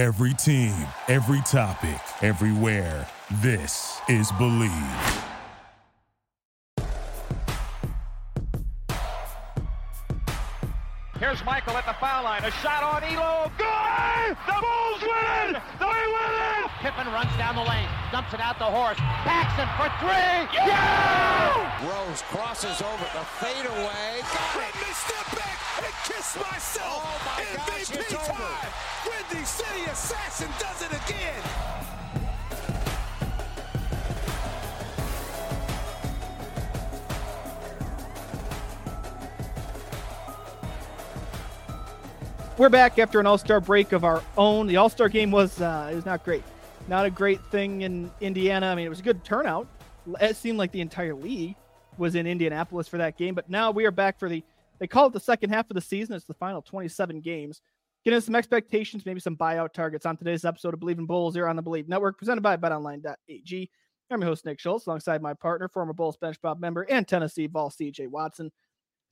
Every team, every topic, everywhere. This is Bleav. Here's Michael at the foul line. A shot on Ehlo. Good! The Bulls win it! They win it! Pippen runs down the lane, dumps it out to Horace. Paxson for three. Yeah! Rose crosses over the fadeaway. Let me step back and kiss myself. Oh my gosh, MVP it's over. time. Windy City Assassin does it again. We're back after an All Star break of our own. The All Star game was uh, it was not great, not a great thing in Indiana. I mean, it was a good turnout. It seemed like the entire league was in Indianapolis for that game, but now we are back for the. They call it the second half of the season. It's the final 27 games. Getting some expectations, maybe some buyout targets on today's episode of Bleav in Bulls here on the Bleav Network, presented by BetOnline.ag. I'm your host Nick Schultz, alongside my partner, former Bulls bench Mob member, and Tennessee Vol CJ Watson.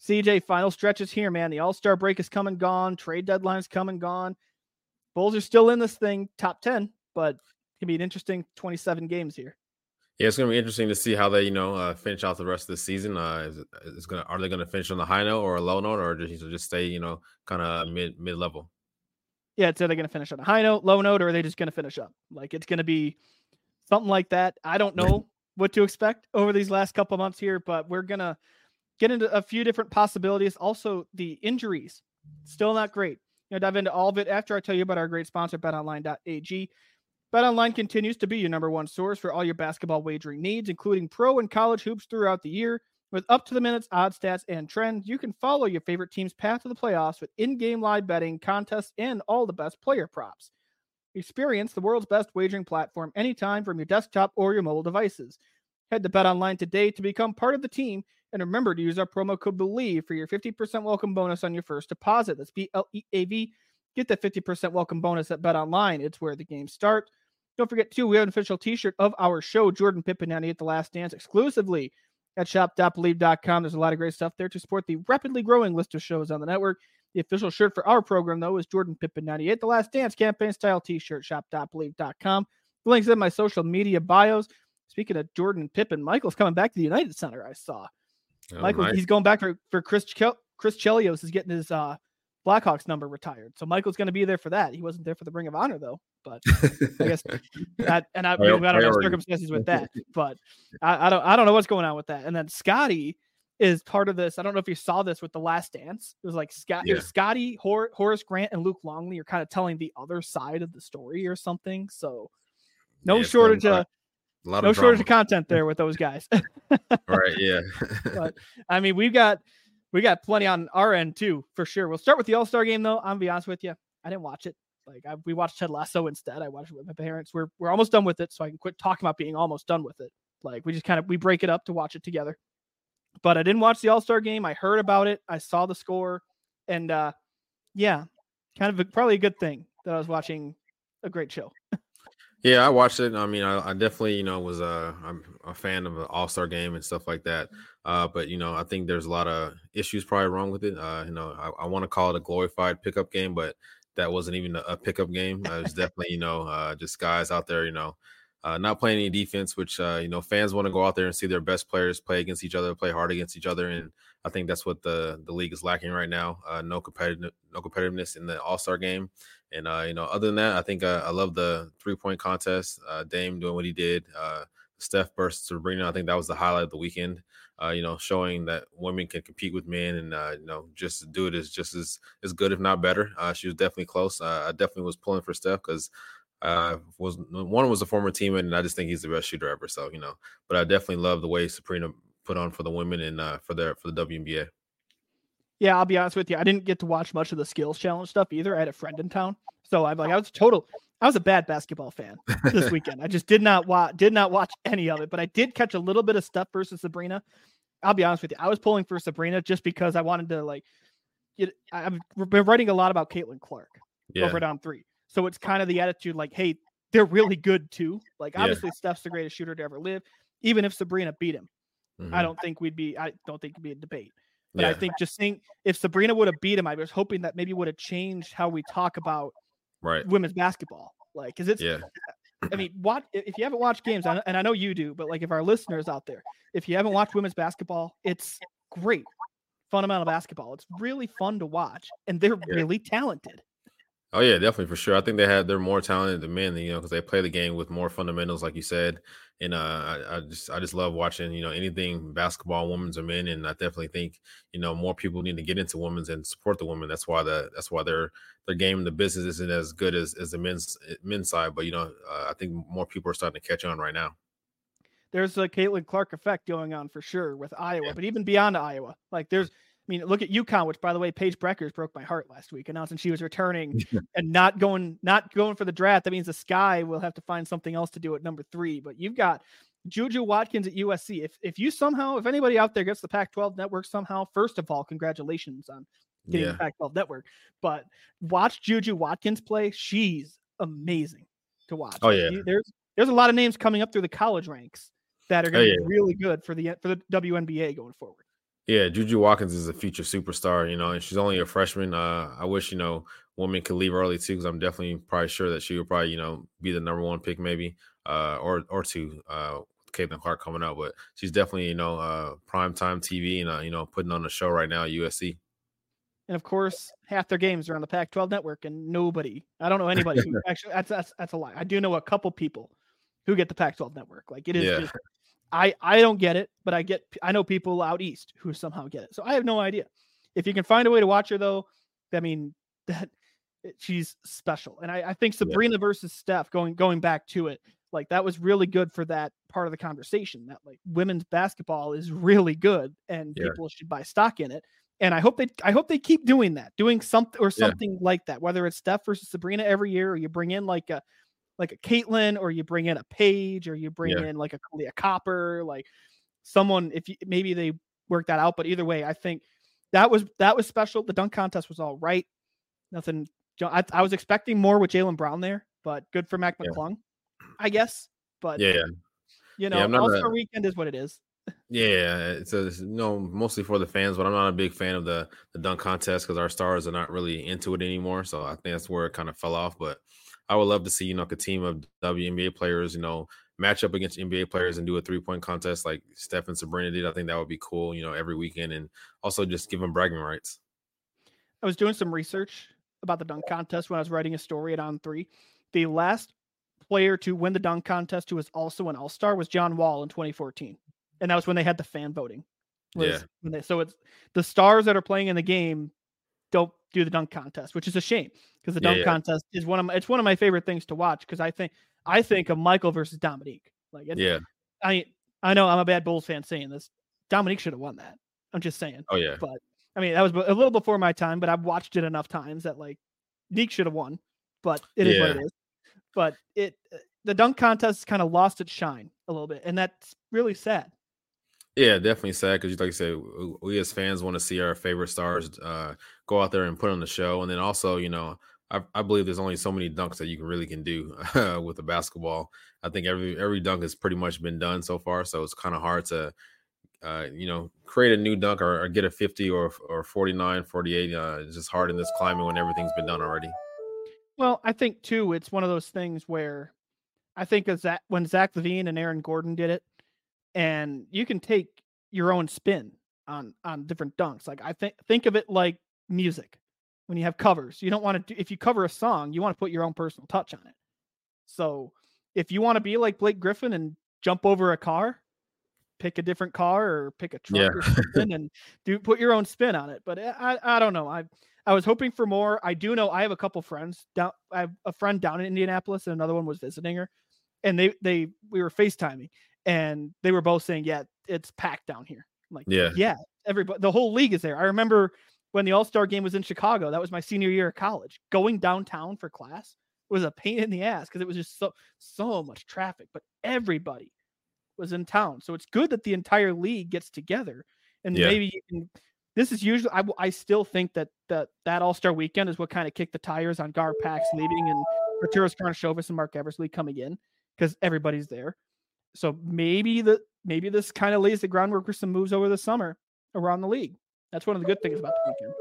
CJ, final stretches here, man. The All Star break is come and gone. Trade deadline's come and gone. Bulls are still in this thing, top 10, but it can be an interesting 27 games here. Yeah, it's to be interesting to see how they, you know, uh, finish out the rest of the season. Uh, is, is going to are they to finish on the high note or a low note, or just just stay, you know, kind of mid mid level? Yeah, it's either going to finish on a high note, low note, or are they just to finish up? Like it's to be something like that. I don't know what to expect over these last couple months here, but we're gonna get into a few different possibilities. Also, the injuries still not great. You know, dive into all of it after I tell you about our great sponsor, BetOnline.ag. BetOnline continues to be your number one source for all your basketball wagering needs, including pro and college hoops throughout the year. With up to the minutes odds, stats, and trends, you can follow your favorite team's path to the playoffs with in-game live betting, contests, and all the best player props. Experience the world's best wagering platform anytime from your desktop or your mobile devices. Head to BetOnline today to become part of the team and remember to use our promo code BLEAV for your 50% welcome bonus on your first deposit. That's B L E A V. Get that 50% welcome bonus at BetOnline. It's where the games start. Don't forget, too, we have an official t shirt of our show, Jordan Pippen 98 The Last Dance, exclusively at shop.bleav.com. There's a lot of great stuff there to support the rapidly growing list of shows on the network. The official shirt for our program, though, is Jordan Pippen 98 The Last Dance campaign style t shirt, shop.bleav.com. The links in my social media bios. Speaking of Jordan Pippen, Michael's coming back to the United Center, I saw. Oh, Michael, he's going back for for Chris Ch- Chris Chelios is getting his uh Blackhawks number retired. So Michael's going to be there for that. He wasn't there for the Ring of Honor though, but I guess that and I, don't know circumstances with that, but I, I don't I don't know what's going on with that. And then Scotty is part of this. I don't know if you saw this with the Last Dance. It was like Scott, was Yeah. Scotty, Hor- Horace Grant, and Luke Longley are kind of telling the other side of the story or something. So no Yeah, shortage of a lot no of shortage of content there with those guys. right? Yeah. but I mean, we've got we got plenty on our end too, for sure. We'll start with the All Star game though. I'm gonna be honest with you, I didn't watch it. Like I, we watched Ted Lasso instead. I watched it with my parents. We're we're almost done with it, so I can quit talking about being almost done with it. Like we just kind of we break it up to watch it together. But I didn't watch the All Star game. I heard about it. I saw the score, and uh yeah, kind of a, probably a good thing that I was watching a great show. Yeah, I watched it. I mean, I, I definitely, you know, was a I'm a fan of the All Star game and stuff like that. Uh, but you know, I think there's a lot of issues probably wrong with it. Uh, you know, I, I want to call it a glorified pickup game, but that wasn't even a, pickup game. Uh, it was definitely, you know, uh, just guys out there, you know, uh, not playing any defense, which uh, you know fans want to go out there and see their best players play against each other, play hard against each other, and I think that's what the the league is lacking right now. Uh, no competitive, no competitiveness in the All Star game. And uh, you know, other than that, I think uh, I love the three point contest. Dame doing what he did. Steph burst to Sabrina. I think that was the highlight of the weekend. Uh, you know, showing that women can compete with men, and uh, you know, just do it is just as as good, if not better. Uh, she was definitely close. Uh, I definitely was pulling for Steph because uh, was one was a former teammate, and I just think he's the best shooter ever. So you know, but I definitely love the way Sabrina put on for the women and uh, for their for the WNBA. Yeah, I'll be honest with you. I didn't get to watch much of the skills challenge stuff either. I had a friend in town, so I'm like, I was total. I was a bad basketball fan this weekend. I just did not watch, did not watch any of it, but I did catch a little bit of stuff versus Sabrina. I'll be honest with you. I was pulling for Sabrina just because I wanted to like. Get, I- I've been writing a lot about Caitlin Clark Yeah, over down three, so it's kind of the attitude like, hey, they're really good too. Like Yeah. obviously, Steph's the greatest shooter to ever live. Even if Sabrina beat him, I Mhm. don't think we'd be. I don't think it'd be a debate. But I think just seeing if Sabrina would have beat him, I was hoping that maybe would have changed how we talk about right. women's basketball. Like, cause it's, Yeah. I mean, what if you haven't watched games, and I know you do, but like if our listeners out there, if you haven't watched women's basketball, it's great, fundamental basketball. It's really fun to watch, and they're really talented. Oh yeah, definitely for sure. I think they have they're more talented than men, you know, because they play the game with more fundamentals, like you said. And uh, I, I just I just love watching, you know, anything basketball, women's or men. And I definitely think, you know, more people need to get into women's and support the women. That's why the that's why their their game, the business isn't as good as as the men's men's side. But you know, uh, I think more people are starting to catch on right now. There's a Caitlin Clark effect going on for sure with Iowa, Yeah. but even beyond Iowa, like there's. I mean, look at UConn, which by the way, Paige Bueckers broke my heart last week, announcing she was returning and not going not going for the draft. That means the Sky will have to find something else to do at number three. But you've got Juju Watkins at USC. If if you somehow, if anybody out there gets the Pac-12 network somehow, first of all, congratulations on getting Yeah, the Pac-12 network. But watch Juju Watkins play. She's amazing to watch. Oh, yeah. there's there's a lot of names coming up through the college ranks that are going to Oh, be really good for the for the WNBA going forward. Yeah. Juju Watkins is a future superstar, you know, and she's only a freshman. Uh, I wish you know women could leave early too, because I'm definitely probably sure that she would probably you know be the number one pick maybe, uh, or or two. Uh, Caitlin Clark coming out, but she's definitely you know uh prime time TV and uh, you know putting on a show right now at USC. And of course, half their games are on the Pac-12 network, and nobody, I don't know anybody who actually that's that's that's a lie. I do know a couple people who get the Pac-12 network. Like it is Yeah. just I I don't get it, but I get I know people out east who somehow get it. So I have no idea. If you can find a way to watch her though, I mean that eh, she's special. And I, I think Sabrina versus Steph going going back to it, like that was really good for that part of the conversation. That like women's basketball is really good and Yeah. people should buy stock in it. And I hope they I hope they keep doing that, doing something or Yeah. something like that, whether it's Steph versus Sabrina every year, or you bring in like a like a Caitlyn, or you bring in a Paige, or you bring Yeah. in like a Kahleah Copper, like someone. If you, maybe they work that out, but either way, I think that was that was special. The dunk contest was all right. Nothing. I, I was expecting more with Jaylen Brown there, but good for Mac Yeah. McClung, I guess. But Yeah, you know, not All Star Weekend is what it is. yeah. It's a it's, no mostly for the fans, but I'm not a big fan of the the dunk contest because our stars are not really into it anymore. So I think that's where it kind of fell off. But I would love to see you know like a team of WNBA players, you know, match up against NBA players and do a three point contest like Steph and Sabrina did. I think that would be cool, you know, every weekend, and also just give them bragging rights. I was doing some research about the dunk contest when I was writing a story at On Three. The last player to win the dunk contest who was also an All Star was John Wall in 2014, and that was when they had the fan voting. Yeah. they- so it's the stars that are playing in the game don't do the dunk contest, which is a shame because the Yeah, dunk yeah. contest is one of my, it's one of my favorite things to watch because I think I think of Michael versus Dominique. Like it's, Yeah. I I know I'm a bad Bulls fan saying this. Dominique should have won that. I'm just saying. Oh yeah. But I mean, that was a little before my time, but I've watched it enough times that like Neek should have won, but it is what it Yeah. is. But it uh, the dunk contest kind of lost its shine a little bit, and that's really sad. Yeah, definitely sad because, like you said, we as fans want to see our favorite stars uh, go out there and put on the show, and then also, you know, I, I believe there's only so many dunks that you can really can do with a basketball. I think every every dunk has pretty much been done so far, so it's kind of hard to, uh, you know, create a new dunk or, or get a 50 or or 49, 48. Uh, it's just hard in this climate when everything's been done already. Well, I think too, it's one of those things where I think of that when Zach LaVine and Aaron Gordon did it, and you can take your own spin on on different dunks. Like I think think of it like music. When you have covers, you don't want to do if you cover a song, you want to put your own personal touch on it. So if you want to be like Blake Griffin and jump over a car, pick a different car or pick a truck Yeah. or something and do put your own spin on it. But eh, I I don't know. I I was hoping for more. I do know I have a couple friends down. I have a friend down in Indianapolis, and another one was visiting her, and they they we were FaceTiming, and they were both saying, "Yeah, it's packed down here." I'm like, Yeah. yeah, everybody, the whole league is there. I remember when the All Star game was in Chicago. That was my senior year of college. Going downtown for class was a pain in the ass because it was just so so much traffic. But everybody was in town, so it's good that the entire league gets together, and Yeah. maybe you can this is usually I, I still think that that that All Star weekend is what kind of kicked the tires on Gar Pax leaving and Arturas Karnisovas and Marc Eversley coming in because everybody's there. So maybe the maybe this kind of lays the groundwork for some moves over the summer around the league. That's one of the good things about the weekend.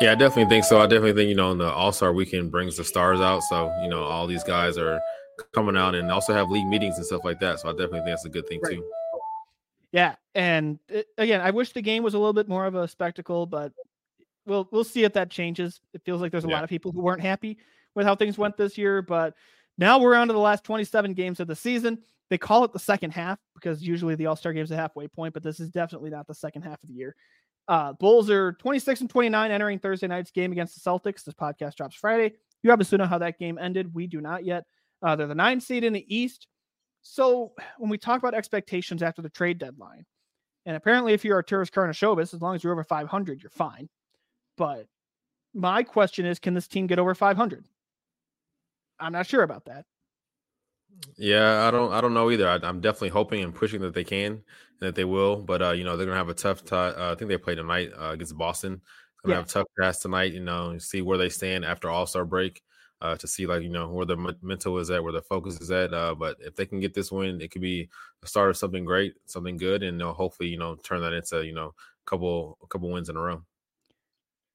Yeah, I definitely think so. I definitely think, you know, the All Star weekend brings the stars out. So, you know, all these guys are coming out and also have league meetings and stuff like that. So I definitely think that's a good thing right. too. Yeah, and it, uh, again, I wish the game was a little bit more of a spectacle, but we'll we'll see if that changes. It feels like there's a yeah. lot of people who weren't happy with how things went this year, but now we're on to the last 27 games of the season. They call it the second half because usually the All Star game is a halfway point, but this is definitely not the second half of the year. Uh, Bulls are 26 and 29 entering Thursday night's game against the Celtics. This podcast drops Friday. You obviously know how that game ended. We do not yet. Uh, they're the nine seed in the East. So when we talk about expectations after the trade deadline, and apparently if you're Arturas Karnisovas, as long as you're over 500, you're fine. But my question is, can this team get over 500? I'm not sure about that. Yeah, I don't, I don't know either. I, am definitely hoping and pushing that they can and that they will. But uh, you know, they're gonna have a tough time. Uh, I think they play tonight uh, against Boston. Gonna yeah. have a tough task tonight. You know, see where they stand after All Star break. Uh, to see like you know where the mental is at, where the focus is at. Uh, but if they can get this win, it could be a start of something great, something good, and know, hopefully you know turn that into you know a couple a couple wins in a row.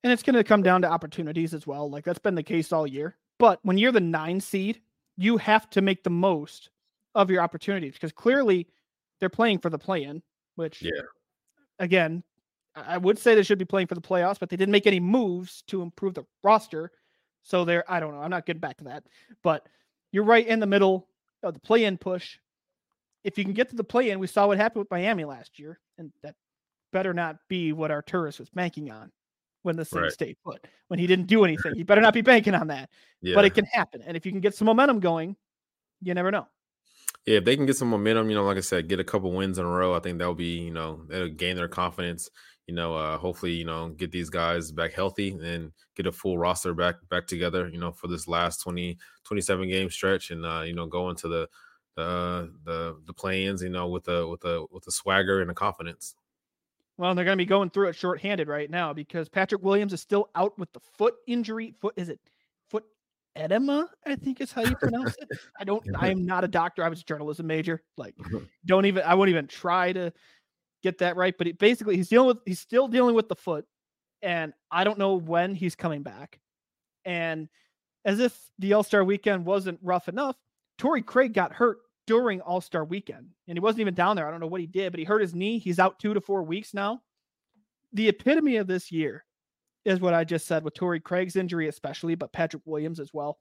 And it's going to come down to opportunities as well. Like that's been the case all year. But when you're the nine seed, you have to make the most of your opportunities because clearly they're playing for the play in, which, yeah, again, I would say they should be playing for the playoffs, but they didn't make any moves to improve the roster. So they're, I don't know, I'm not getting back to that. But you're right in the middle of the play in push. If you can get to the play in, we saw what happened with Miami last year, and that better not be what Arturas was banking on when the thing right. stayed put. When he didn't do anything, he better not be banking on that. Yeah. But it can happen, and if you can get some momentum going, you never know. Yeah, if they can get some momentum, you know, like I said, get a couple wins in a row, I think that'll be, you know, that'll gain their confidence. You know, uh, hopefully, you know, get these guys back healthy and get a full roster back back together, you know, for this last 20, 27 game stretch and uh, you know, go into the uh the the play-ins, you know, with the with the with the swagger and the confidence. Well, they're going to be going through it shorthanded right now because Patrick Williams is still out with the foot injury. Foot is it foot edema? I think is how you pronounce it. I don't. I am not a doctor. I was a journalism major. Like, uh-huh. don't even. I won't even try to get that right. But it, basically, he's dealing with. He's still dealing with the foot, and I don't know when he's coming back. And as if the All Star Weekend wasn't rough enough, Torrey Craig got hurt during All Star weekend, and he wasn't even down there. I don't know what he did, but he hurt his knee. He's out two to four weeks now. The epitome of this year is what I just said with Torrey Craig's injury, especially, but Patrick Williams as well.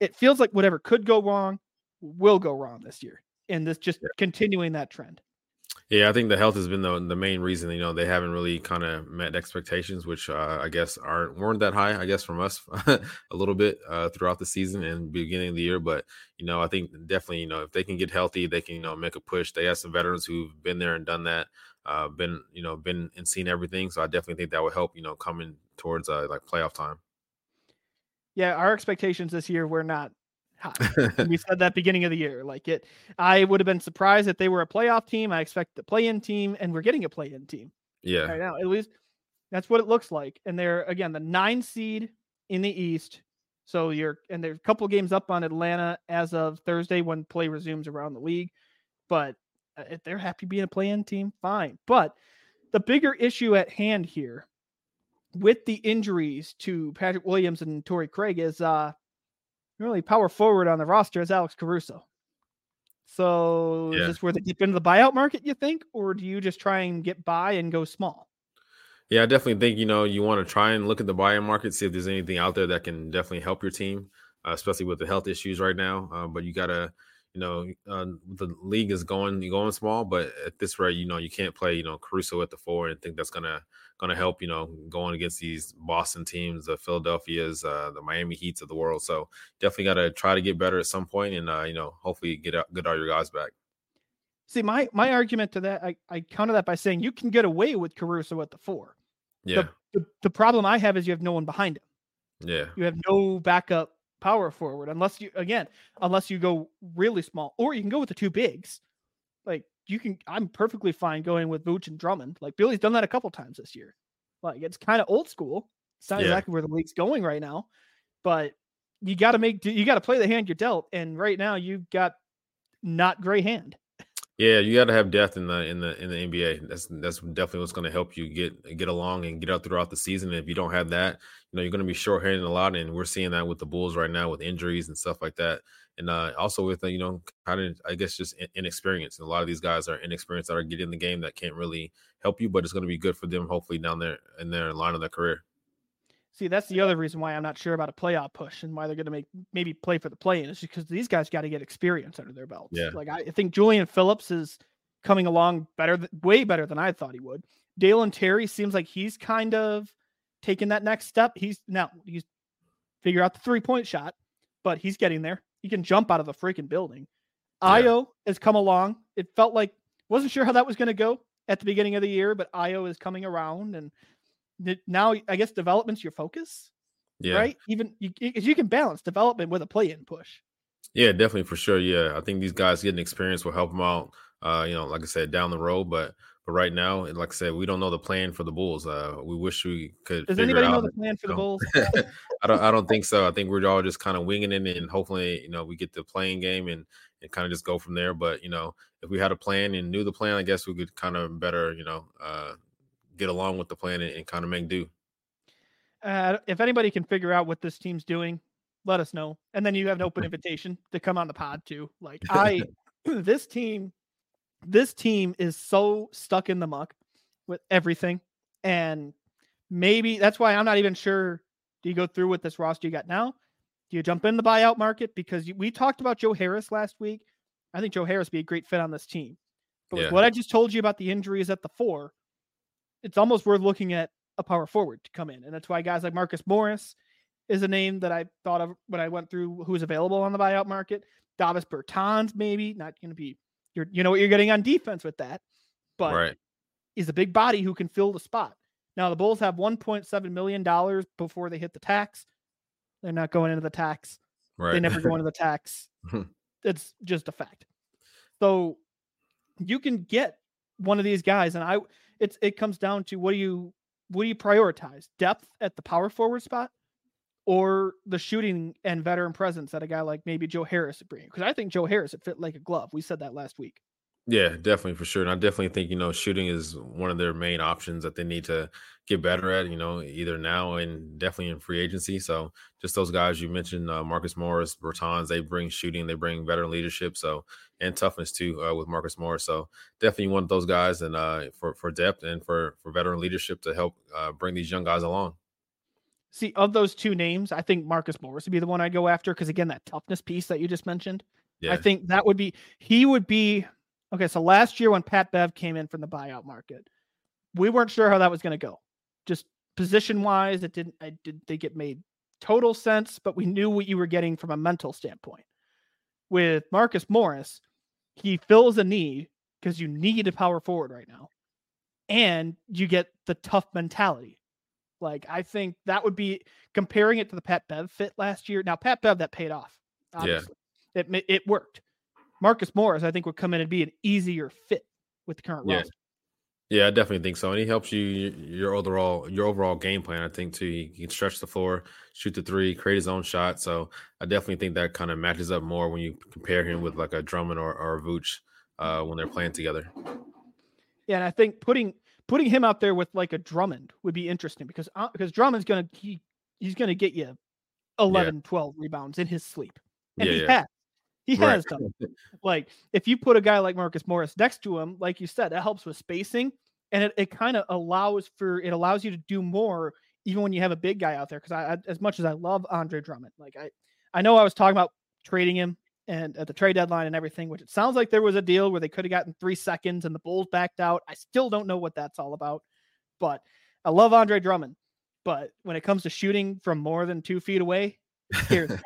It feels like whatever could go wrong will go wrong this year, and this just yeah. continuing that trend. Yeah, I think the health has been the the main reason. You know, they haven't really kind of met expectations, which uh, I guess aren't weren't that high. I guess from us a little bit uh, throughout the season and beginning of the year. But you know, I think definitely you know if they can get healthy, they can you know make a push. They have some veterans who've been there and done that, uh, been you know been and seen everything. So I definitely think that would help. You know, coming towards uh, like playoff time. Yeah, our expectations this year were not we said that beginning of the year. Like it, I would have been surprised if they were a playoff team. I expect the play-in team, and we're getting a play-in team. Yeah, right now at least that's what it looks like. And they're again the nine seed in the East. So you're and there's a couple games up on Atlanta as of Thursday when play resumes around the league. But uh, if they're happy being a play-in team, fine. But the bigger issue at hand here with the injuries to Patrick Williams and Torrey Craig is uh really power forward on the roster is Alex Caruso. So yeah. is this where they dip into the buyout market, you think, or do you just try and get by and go small? Yeah, I definitely think you know you want to try and look at the buyout market, see if there's anything out there that can definitely help your team, uh, especially with the health issues right now. Uh, but you gotta you know, uh, the league is going you're going small, but at this rate, you know, you can't play, you know, Caruso at the four and think that's gonna gonna help, you know, going against these Boston teams, the Philadelphia's, uh, the Miami Heats of the world. So definitely got to try to get better at some point, and uh, you know, hopefully get out, get all your guys back. See, my my argument to that, I I counter that by saying you can get away with Caruso at the four. Yeah. The, the, the problem I have is you have no one behind him. Yeah. You have no backup power forward unless you again unless you go really small or you can go with the two bigs like you can i'm perfectly fine going with Vooch and drummond like billy's done that a couple times this year like it's kind of old school it's not yeah. exactly where the league's going right now but you got to make you got to play the hand you're dealt and right now you've got not great hand Yeah, you got to have depth in the in the in the NBA. That's that's definitely what's going to help you get get along and get out throughout the season. And if you don't have that, you know you're going to be shorthanded a lot, and we're seeing that with the Bulls right now with injuries and stuff like that, and uh, also with uh, you know kind of I guess just inexperience. And a lot of these guys are inexperienced that are getting in the game that can't really help you, but it's going to be good for them hopefully down there in their line of their career. See, that's the other reason why I'm not sure about a playoff push and why they're going to make maybe play for the play in is because these guys got to get experience under their belts. Yeah. Like I think Julian Phillips is coming along better, way better than I thought he would. Dalen Terry seems like he's kind of taking that next step. He's now he's figure out the three point shot, but he's getting there. He can jump out of the freaking building. Yeah. Ayo has come along. It felt like wasn't sure how that was going to go at the beginning of the year, but Ayo is coming around and now I guess development's your focus. Yeah. Right. Even you, you can balance development with a play in push. Yeah, definitely for sure. Yeah, I think these guys getting experience will help them out. Uh, you know, like I said, down the road, but but right now, like I said, we don't know the plan for the Bulls. Uh, we wish we could. Does anybody know the plan for the Bulls? I don't. I don't think so. I think we're all just kind of winging it, and hopefully, you know, we get the playing game and and kind of just go from there. But you know, if we had a plan and knew the plan, I guess we could kind of better, you know, uh, get along with the plan and, and kind of make do. Uh, if anybody can figure out what this team's doing, let us know. And then you have an open invitation to come on the pod too. Like I, this team, this team is so stuck in the muck with everything, and maybe that's why I'm not even sure. Do you go through with this roster you got now? Do you jump in the buyout market? Because we talked about Joe Harris last week. I think Joe Harris would be a great fit on this team. But Yeah. what I just told you about the injuries at the four, it's almost worth looking at a power forward to come in. And that's why guys like Marcus Morris is a name that I thought of when I went through who's available on the buyout market. Davis Bertans, maybe not going to be, you're, you know what you're getting on defense with that, but right. is a big body who can fill the spot. Now the Bulls have 1.7 million dollars before they hit the tax. They're not going into the tax. Right. They never go into the tax. it's just a fact. So you can get one of these guys, and I it's it comes down to what do you what do you prioritize? Depth at the power forward spot or the shooting and veteran presence that a guy like maybe Joe Harris would bring? Because I think Joe Harris would fit like a glove. We said that last week. Yeah, definitely for sure. And I definitely think, you know, shooting is one of their main options that they need to get better at, you know, either now and definitely in free agency. So just those guys you mentioned, uh, Marcus Morris, Bertans, they bring shooting, they bring veteran leadership. So, and toughness too uh, with Marcus Morris. So definitely one of those guys and uh, for, for depth and for, for veteran leadership to help uh, bring these young guys along. See, of those two names, I think Marcus Morris would be the one I'd go after because again, that toughness piece that you just mentioned. Yeah. I think that would be he would be okay. So last year when Pat Bev came in from the buyout market, we weren't sure how that was going to go. Just position wise, it didn't. I didn't think it made total sense, but we knew what you were getting from a mental standpoint. With Marcus Morris, he fills a need because you need a power forward right now, and you get the tough mentality. Like I think that would be comparing it to the Pat Bev fit last year. Now Pat Bev that paid off. Obviously. It it worked. Marcus Morris, I think, would come in and be an easier fit with the current Yeah. roster. Yeah, I definitely think so. And he helps you your overall your overall game plan. I think too. He can stretch the floor, shoot the three, create his own shot. So I definitely think that kind of matches up more when you compare him with like a Drummond or, or a Vooch uh, when they're playing together. Yeah, and I think putting putting him out there with like a Drummond would be interesting because uh, because Drummond's gonna he he's gonna get you 11, 12 rebounds in his sleep, and Yeah, he yeah. has he Right. has done. Like if you put a guy like Marcus Morris next to him, like you said, that helps with spacing, and it, it kind of allows for it allows you to do more even when you have a big guy out there. Because I, I as much as I love Andre Drummond, like I I know I was talking about trading him and at the trade deadline and everything, which it sounds like there was a deal where they could have gotten three seconds and the Bulls backed out. I still don't know what that's all about, but I love Andre Drummond. But when it comes to shooting from more than two feet away, scares me.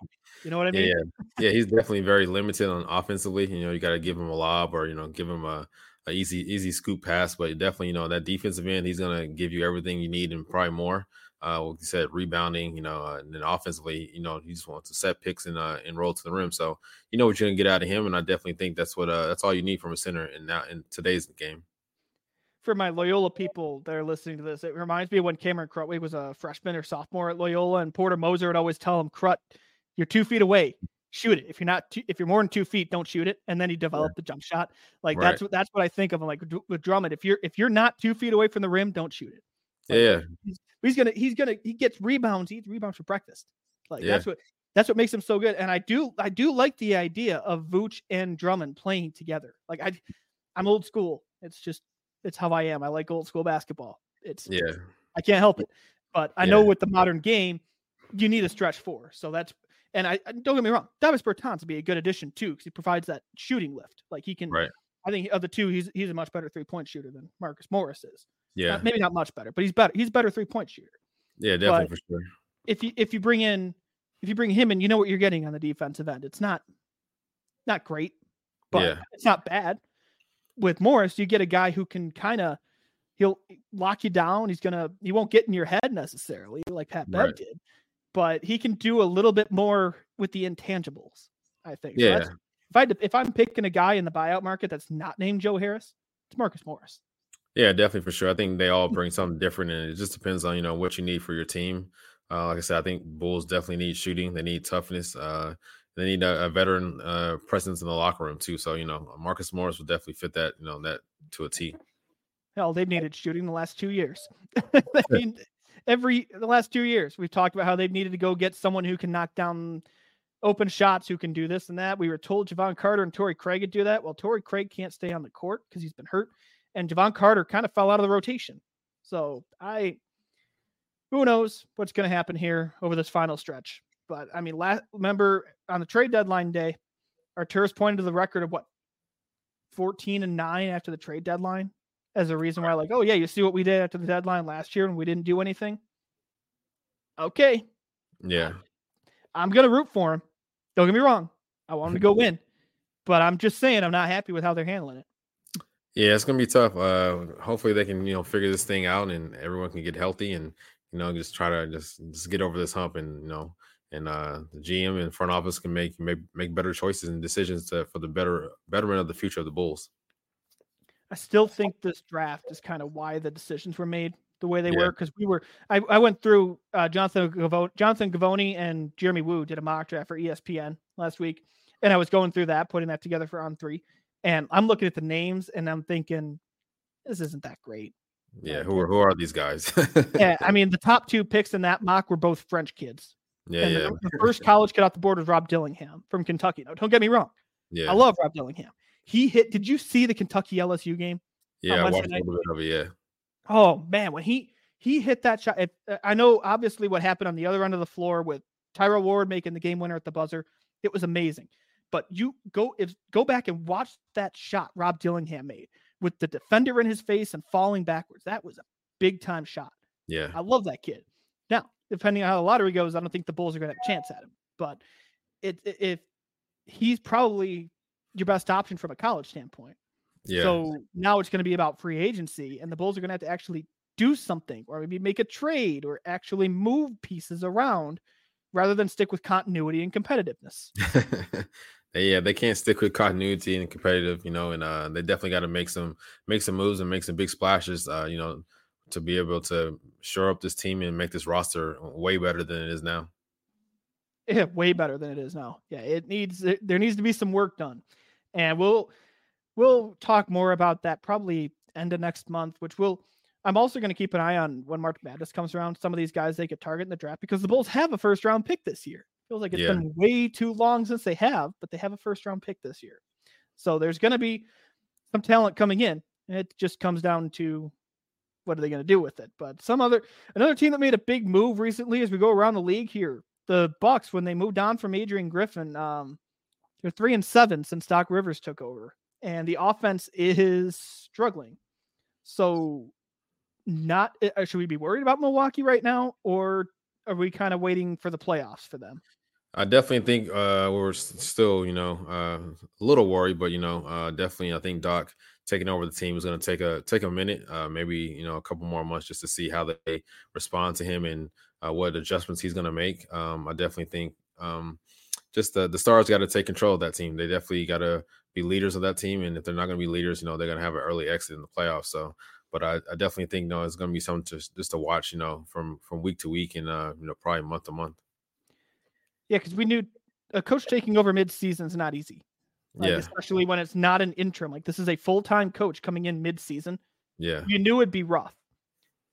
You know what I mean? yeah, yeah. He's definitely very limited on offensively. You know, you got to give him a lob or you know give him a, a easy easy scoop pass. But definitely, you know, that defensive end, he's gonna give you everything you need and probably more. Uh, like you said, rebounding. You know, uh, and then offensively, you know, he just wants to set picks and uh, and roll to the rim. So you know what you're gonna get out of him, and I definitely think that's what uh, that's all you need from a center in now in today's game. For my Loyola people that are listening to this, it reminds me of when Cameron Krutwig was a freshman or sophomore at Loyola, and Porter Moser would always tell him, "Krut, you're two feet away. shoot it. If you're not, two, if you're more than two feet, don't shoot it. And then he developed the jump shot. Like Right. that's what that's what I think of. him. Like with- Drummond, if you're if you're not two feet away from the rim, don't shoot it. Like, Yeah, he's, he's gonna he's gonna he gets rebounds. He eats rebounds for breakfast. Like Yeah. that's what that's what makes him so good. And I do I do like the idea of Vooch and Drummond playing together. Like I I'm old school. It's just it's how I am. I like old school basketball. It's yeah, I can't help it. But I know with the modern game, you need a stretch four. So that's and I don't get me wrong, Davis Bertans would be a good addition too because he provides that shooting lift. Like he can. Right. I think of the two, he's he's a much better three point shooter than Marcus Morris is. yeah, maybe not much better, but he's better. He's a better three point shooter. yeah, definitely for sure. If you if you bring in if you bring him in, you know what you're getting on the defensive end. It's not not great, but Yeah. it's not bad. With Morris, you get a guy who can kind of he'll lock you down. He's gonna he won't get in your head necessarily like Pat Bev Right. did, but he can do a little bit more with the intangibles. I think. Yeah, that's- if I if I'm picking a guy in the buyout market that's not named Joe Harris, it's Marcus Morris. yeah, definitely for sure. I think they all bring something different, and it just depends on you know what you need for your team. Uh, like I said, I think Bulls definitely need shooting. They need toughness. Uh, they need a, a veteran uh, presence in the locker room too. So you know, Marcus Morris would definitely fit that. You know that to a T. Hell, they've needed shooting the last two years. I mean, every the last two years, we've talked about how they've needed to go get someone who can knock down open shots, who can do this and that. We were told Jevon Carter and Torrey Craig would do that. Well, Torrey Craig can't stay on the court because he's been hurt, and Jevon Carter kind of fell out of the rotation. So I, who knows what's going to happen here over this final stretch. But I mean, last remember on the trade deadline day, Arturas pointed to the record of what 14 and 9 after the trade deadline as a reason why, like, oh yeah, you see what we did after the deadline last year and we didn't do anything. Okay, Yeah, I'm gonna root for him. Don't get me wrong. I want him to go win. But I'm just saying I'm not happy with how they're handling it. yeah, it's gonna be tough. Uh, hopefully they can you know figure this thing out and everyone can get healthy and you know just try to just just get over this hump and you know and uh the GM and front office can make make make better choices and decisions to for the better betterment of the future of the Bulls. I still think this draft is kind of why the decisions were made the way they Yeah. were because we were. I, I went through uh, Jonathan Gavo- Jonathan Givony and Jeremy Woo did a mock draft for ESPN last week, and I was going through that, putting that together for on three, and I'm looking at the names and I'm thinking, this isn't that great. Yeah, who are who are these guys? Yeah, I mean the top two picks in that mock were both French kids. yeah, and yeah, the, the first college kid off the board was Rob Dillingham from Kentucky. Now, don't get me wrong. yeah. I love Rob Dillingham. He hit. Did you see the Kentucky LSU game? yeah, I watched a little bit of it. Yeah, Oh man, when he he hit that shot, if, uh, I know obviously what happened on the other end of the floor with Tyrell Ward making the game winner at the buzzer. It was amazing. But you go if go back and watch that shot Rob Dillingham made with the defender in his face and falling backwards. That was a big time shot. yeah, I love that kid. Now, depending on how the lottery goes, I don't think the Bulls are going to have a chance at him. But it, it, if he's probably your best option from a college standpoint. yeah. So now it's going to be about free agency, and the Bulls are going to have to actually do something, or maybe make a trade, or actually move pieces around, rather than stick with continuity and competitiveness. Yeah, they can't stick with continuity and competitive, you know, and uh, they definitely got to make some make some moves and make some big splashes, uh, you know, to be able to shore up this team and make this roster way better than it is now. Yeah, way better than it is now. Yeah, it needs there needs to be some work done, and we'll we'll talk more about that probably end of next month. Which will I'm also going to keep an eye on when March Madness comes around. Some of these guys they could target in the draft because the Bulls have a first round pick this year. Feels like it's Yeah. been way too long since they have, but they have a first round pick this year. So there's going to be some talent coming in. It just comes down to what are they going to do with it. But some other another team that made a big move recently as we go around the league here, the Bucks when they moved on from Adrian Griffin, um, they're three and seven since Doc Rivers took over, and the offense is struggling. So, not uh, should we be worried about Milwaukee right now, or are we kind of waiting for the playoffs for them? I definitely think uh, we're still, you know, uh, a little worried, but you know, uh, definitely, I think Doc taking over the team is going to take a take a minute, uh, maybe you know, a couple more months just to see how they respond to him and uh, what adjustments he's going to make. Um, I definitely think um, just the the stars got to take control of that team. They definitely got to be leaders of that team, and if they're not going to be leaders, you know, they're going to have an early exit in the playoffs. So. But I, I definitely think no, it's going to be something to just to watch, you know, from from week to week and uh, you know probably month to month. Yeah, because we knew a coach taking over mid-season is not easy. Like, yeah, especially when it's not an interim. Like this is a full-time coach coming in mid-season. yeah, You knew it'd be rough.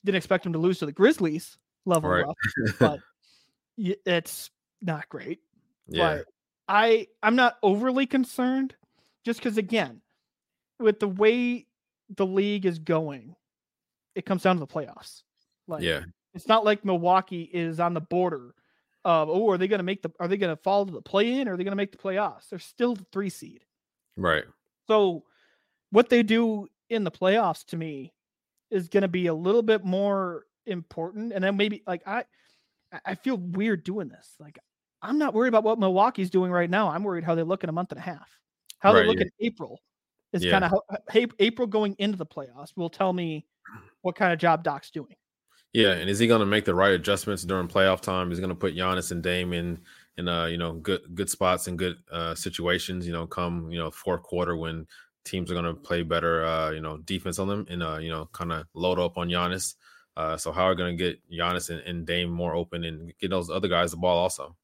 Didn't expect him to lose to the Grizzlies level Right. rough, but it's not great. Yeah, But I I'm not overly concerned just because again, with the way the league is going, it comes down to the playoffs. Like yeah, it's not like Milwaukee is on the border of oh, are they gonna make the are they gonna fall to the play in or are they gonna make the playoffs? They're still the three seed. right, So what they do in the playoffs to me is going to be a little bit more important. And then maybe like I- I feel weird doing this. Like I'm not worried about what Milwaukee's doing right now. I'm worried how they look in a month and a half. How Right, they look yeah. in April is Yeah. kind of how April going into the playoffs will tell me what kind of job Doc's doing. yeah. And is he going to make the right adjustments during playoff time? He's going to put Giannis and Dame in in uh you know good good spots and good uh situations. You know, come you know fourth quarter when teams are going to play better uh you know defense on them and uh you know kind of load up on Giannis. Uh, so how are going to get Giannis and, and Dame more open and get those other guys the ball also?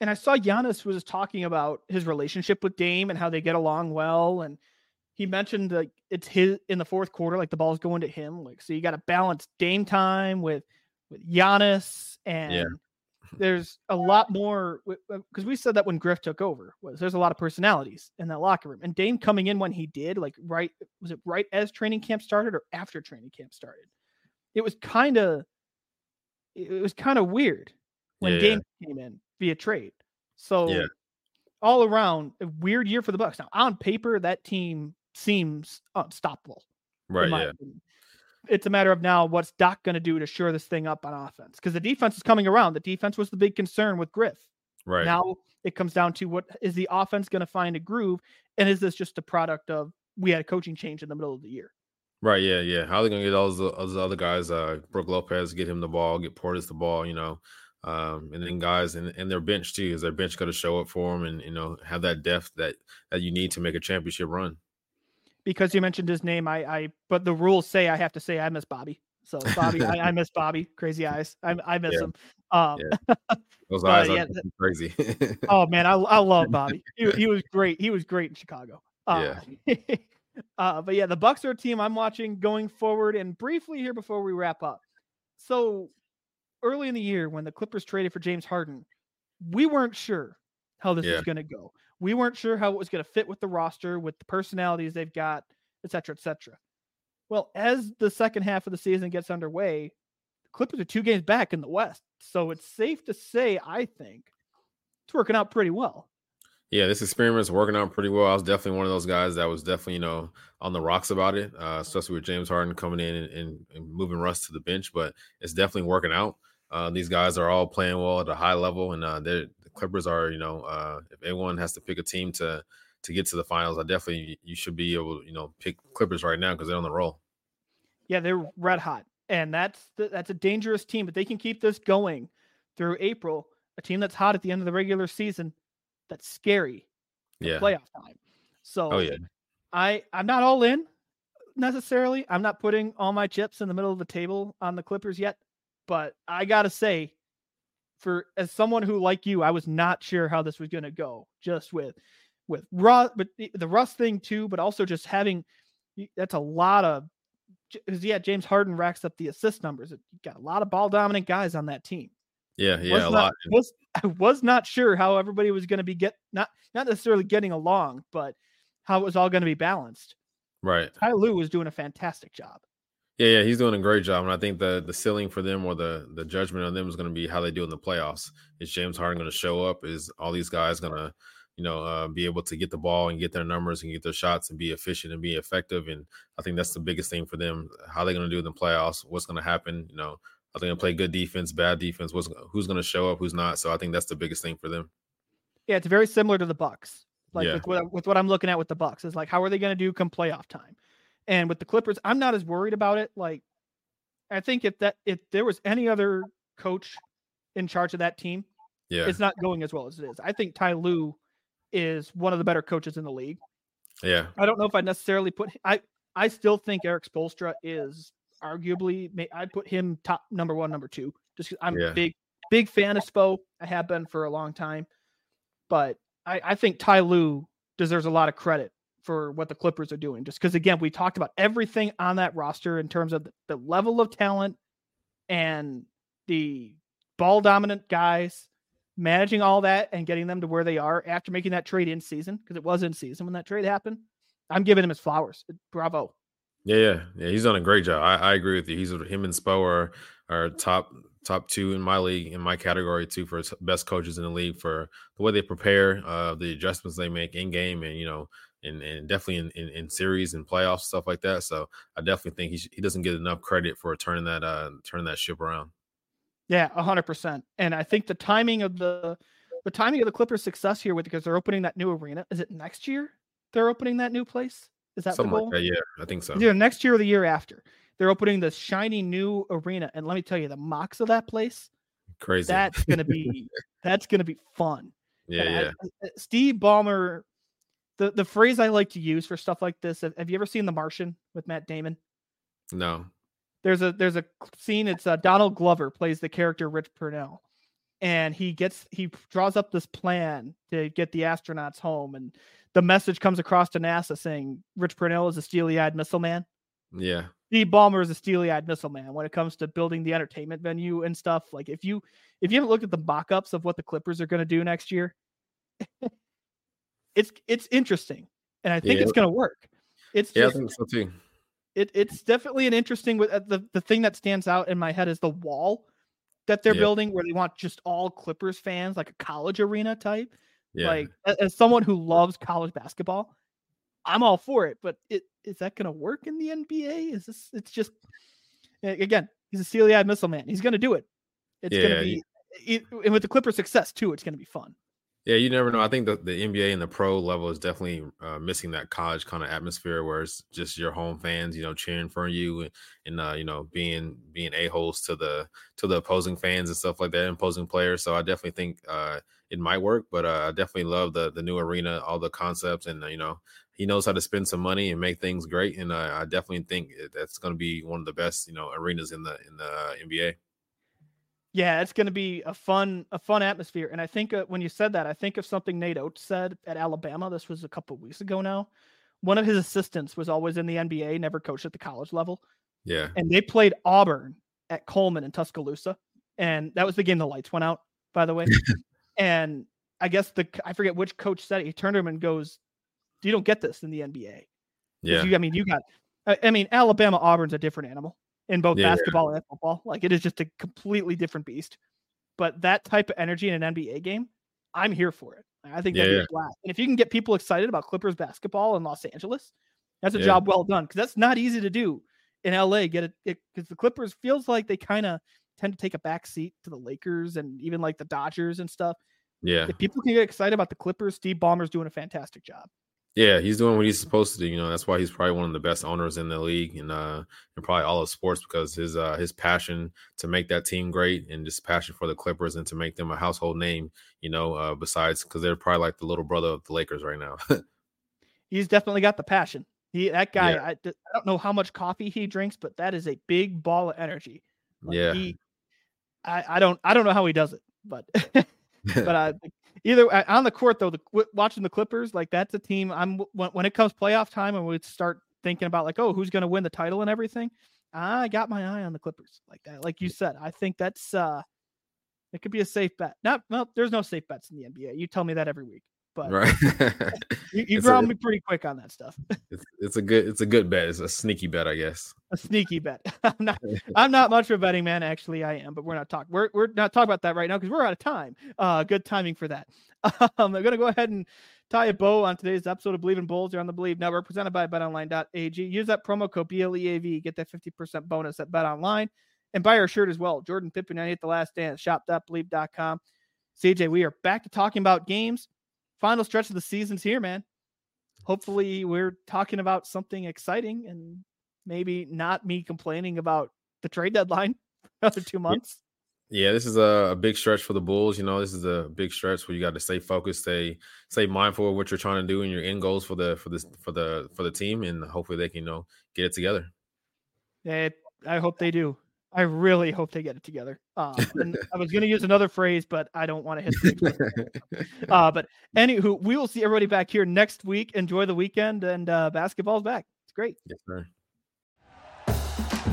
And I saw Giannis was talking about his relationship with Dame and how they get along well. And he mentioned that it's his in the fourth quarter, like the ball's going to him. Like, so you got to balance Dame time with with Giannis, and there's a lot more because we said that when Griff took over was there's a lot of personalities in that locker room. And Dame coming in when he did, like right was it right as training camp started or after training camp started? It was kind of it was kind of weird when Yeah. Dame came in via trade. So Yeah. all around a weird year for the Bucks. Now on paper, that team seems unstoppable. Right. Yeah. opinion. It's a matter of now what's Doc going to do to shore this thing up on offense because the defense is coming around. The defense was the big concern with Griff. Right. Now it comes down to what is the offense going to find a groove, and is this just a product of we had a coaching change in the middle of the year? Right, yeah, yeah. How are they gonna get all those, those other guys? Uh, Brook Lopez, get him the ball, get Portis the ball, you know, um, and then guys and, and their bench too. Is their bench going to show up for them and you know have that depth that that you need to make a championship run? Because you mentioned his name, I, I but the rules say I have to say I miss Bobby. So Bobby, I, I miss Bobby. Crazy eyes, I, I miss Yeah. him. Um, Those Uh, eyes yeah, are crazy. Oh man, I I love Bobby. He, he was great. He was great in Chicago. Uh, uh, but yeah, the Bucks are a team I'm watching going forward. And briefly here before we wrap up, so early in the year when the Clippers traded for James Harden, we weren't sure how this Yeah. was going to go. We weren't sure how it was going to fit with the roster, with the personalities they've got, et cetera, et cetera. Well, as the second half of the season gets underway, the Clippers are two games back in the West. So it's safe to say, I think, it's working out pretty well. Yeah, this experiment's working out pretty well. I was definitely one of those guys that was definitely, you know, on the rocks about it, uh, especially with James Harden coming in and, and, and moving Russ to the bench. But it's definitely working out. Uh, these guys are all playing well at a high level, and uh, the Clippers are, you know, uh, if anyone has to pick a team to to get to the finals, I definitely you should be able to, you know, pick Clippers right now because they're on the roll. Yeah, they're red hot, and that's the, that's a dangerous team. But they can keep this going through April. A team that's hot at the end of the regular season, that's scary. Yeah. Playoff time. Oh, so Oh yeah. I I'm not all in necessarily. I'm not putting all my chips in the middle of the table on the Clippers yet, but I gotta say, for as someone who like you, I was not sure how this was gonna go. Just with with Russ, but the, the Russ thing too, but also just having that's a lot of because yeah, James Harden racks up the assist numbers. You got a lot of ball dominant guys on that team Yeah, yeah, was a not, lot. Was, I was not sure how everybody was going to be get not not necessarily getting along, but how it was all going to be balanced. Right. Ty Lue was doing a fantastic job. Yeah, yeah, he's doing a great job, and I think the the ceiling for them or the the judgment on them is going to be how they do in the playoffs. Is James Harden going to show up? Is all these guys going to, you know, uh, be able to get the ball and get their numbers and get their shots and be efficient and be effective? And I think that's the biggest thing for them. How they're going to do in the playoffs? What's going to happen? You know, are they going to play good defense, bad defense? What's who's going to show up? Who's not? So I think that's the biggest thing for them. Yeah, it's very similar to the Bucks. Like Yeah. with, what, with what I'm looking at with the Bucks is like how are they going to do come playoff time? And with the Clippers, I'm not as worried about it. Like I think if that if there was any other coach in charge of that team, Yeah, it's not going as well as it is. I think Ty Lue is one of the better coaches in the league. yeah, I don't know if I necessarily put I I still think Erik Spoelstra is arguably may I'd put him top number one, number two. Just I'm Yeah. a big big fan of Spo. I have been for a long time. but I, I think Ty Lue deserves a lot of credit for what the Clippers are doing. Just because, again, we talked about everything on that roster in terms of the, the level of talent and the ball dominant guys, managing all that and getting them to where they are after making that trade in season because it was in season when that trade happened. I'm giving him his flowers. Bravo. Yeah, yeah, yeah. He's done a great job. I, I agree with you. He's him and Spo are are top top two in my league in my category too for best coaches in the league for the way they prepare, uh, the adjustments they make in game, and you know, and and definitely in, in, in series and playoffs stuff like that. So I definitely think he he doesn't get enough credit for turning that uh turning that ship around. Yeah, hundred percent. And I think the timing of the the timing of the Clippers' success here with because they're opening that new arena. Is it next year? They're opening that new place. Is that something the goal? like that? Yeah, I think so. Either next year or the year after. They're opening this shiny new arena, and let me tell you, the mocks of that place, crazy. That's gonna be that's gonna be fun. Yeah, And I- yeah. I- Steve Ballmer, the the phrase I like to use for stuff like this. Have, have you ever seen The Martian with Matt Damon? No. There's a there's a scene. It's uh, Donald Glover plays the character Rich Purnell, and he gets he draws up this plan to get the astronauts home, and the message comes across to NASA saying Rich Purnell is a steely-eyed missile man. Yeah. Steve Ballmer is a steely-eyed missile man when it comes to building the entertainment venue and stuff. Like if you if you haven't looked at the mock-ups of what the Clippers are going to do next year, it's it's interesting, and I think Yeah. it's going to work. It's Yeah, I think so too. it it's definitely an interesting with uh, the the thing that stands out in my head is the wall that they're Yeah. building where they want just all Clippers fans like a college arena type. Yeah. Like as someone who loves college basketball, I'm all for it, but it is that going to work in the NBA? Is this it's just again, he's a steely-eyed missile man. He's going to do it. It's going to be it, and with the Clipper success too, it's going to be fun. Yeah, you never know. I think the, the NBA and the pro level is definitely uh, missing that college kind of atmosphere where it's just your home fans, you know, cheering for you and, and uh, you know, being being a holes to the to the opposing fans and stuff like that, opposing players. So I definitely think uh, it might work, but uh, I definitely love the the new arena, all the concepts, and uh, you know, he knows how to spend some money and make things great. And uh, I definitely think that's going to be one of the best, you know, arenas in the in the NBA. Yeah, it's going to be a fun a fun atmosphere. And I think uh, when you said that, I think of something Nate Oats said at Alabama. This was a couple of weeks ago now. One of his assistants was always in the NBA, never coached at the college level, Yeah, and they played Auburn at Coleman in Tuscaloosa, and that was the game the lights went out. By the way, and I guess the I forget which coach said it. He turned to him and goes, "You don't get this in the NBA." yeah, You, I mean, you got. I, I mean, Alabama Auburn's a different animal in both Yeah, yeah. basketball and football. Like it is just a completely different beast. But that type of energy in an NBA game, I'm here for it. I think that'd Yeah, be a blast. And if you can get people excited about Clippers basketball in Los Angeles, that's a Yeah. job well done because that's not easy to do in LA. Get it because the Clippers feels like they kind of tend to take a back seat to the Lakers and even like the Dodgers and stuff. yeah. If people can get excited about the Clippers, Steve Ballmer's doing a fantastic job. Yeah, he's doing what he's supposed to do. You know, that's why he's probably one of the best owners in the league and uh and probably all of sports because his uh his passion to make that team great and just passion for the Clippers and to make them a household name, you know, uh besides because they're probably like the little brother of the Lakers right now. he's definitely got the passion. He that guy, Yeah. I, I don't know how much coffee he drinks, but that is a big ball of energy. Like, yeah. he, I, I don't I don't know how he does it, but but uh, either uh, on the court though, the watching the Clippers, like that's a team. I'm when when it comes playoff time and we start thinking about like, oh, who's going to win the title and everything. I got my eye on the Clippers like that. Like you said, I think that's uh, it could be a safe bet. Not well, there's no safe bets in the NBA. You tell me that every week, but right. you, you a- ground me pretty quick on that stuff. it's, it's a good it's a good bet. It's a sneaky bet, I guess. a sneaky bet. I'm not I'm not much of a betting man. Actually, I am, but we're not talking. We're we're not talking about that right now because we're out of time. Uh, good timing for that. Um, I'm gonna go ahead and tie a bow on today's episode of Bleav in Bulls. You're on the Bleav Network, presented by BetOnline.ag. Use that promo code BLEAV, get that 50% bonus at BetOnline, and buy our shirt as well. Jordan Pippen, 98 The Last Dance. Shop.bleav.com. CJ, we are back to talking about games. Final stretch of the season's here, man. Hopefully, we're talking about something exciting and maybe not me complaining about the trade deadline for another two months. Yeah, this is a, a big stretch for the Bulls. You know, this is a big stretch where you got to stay focused, stay stay mindful of what you're trying to do and your end goals for the for this for the for the team, and hopefully they can you know get it together. Eh, I hope they do. I really hope they get it together. Um, and I was going to use another phrase, but I don't want to hit. The uh, but anywho, we will see everybody back here next week. Enjoy the weekend, and uh, basketball's back. It's great. Yes, sir.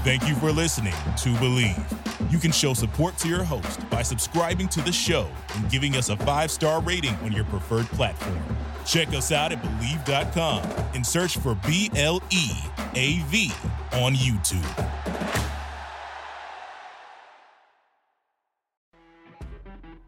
Thank you for listening to Bleav. You can show support to your host by subscribing to the show and giving us a five star rating on your preferred platform. Check us out at Bleav.com and search for B L E A V on YouTube.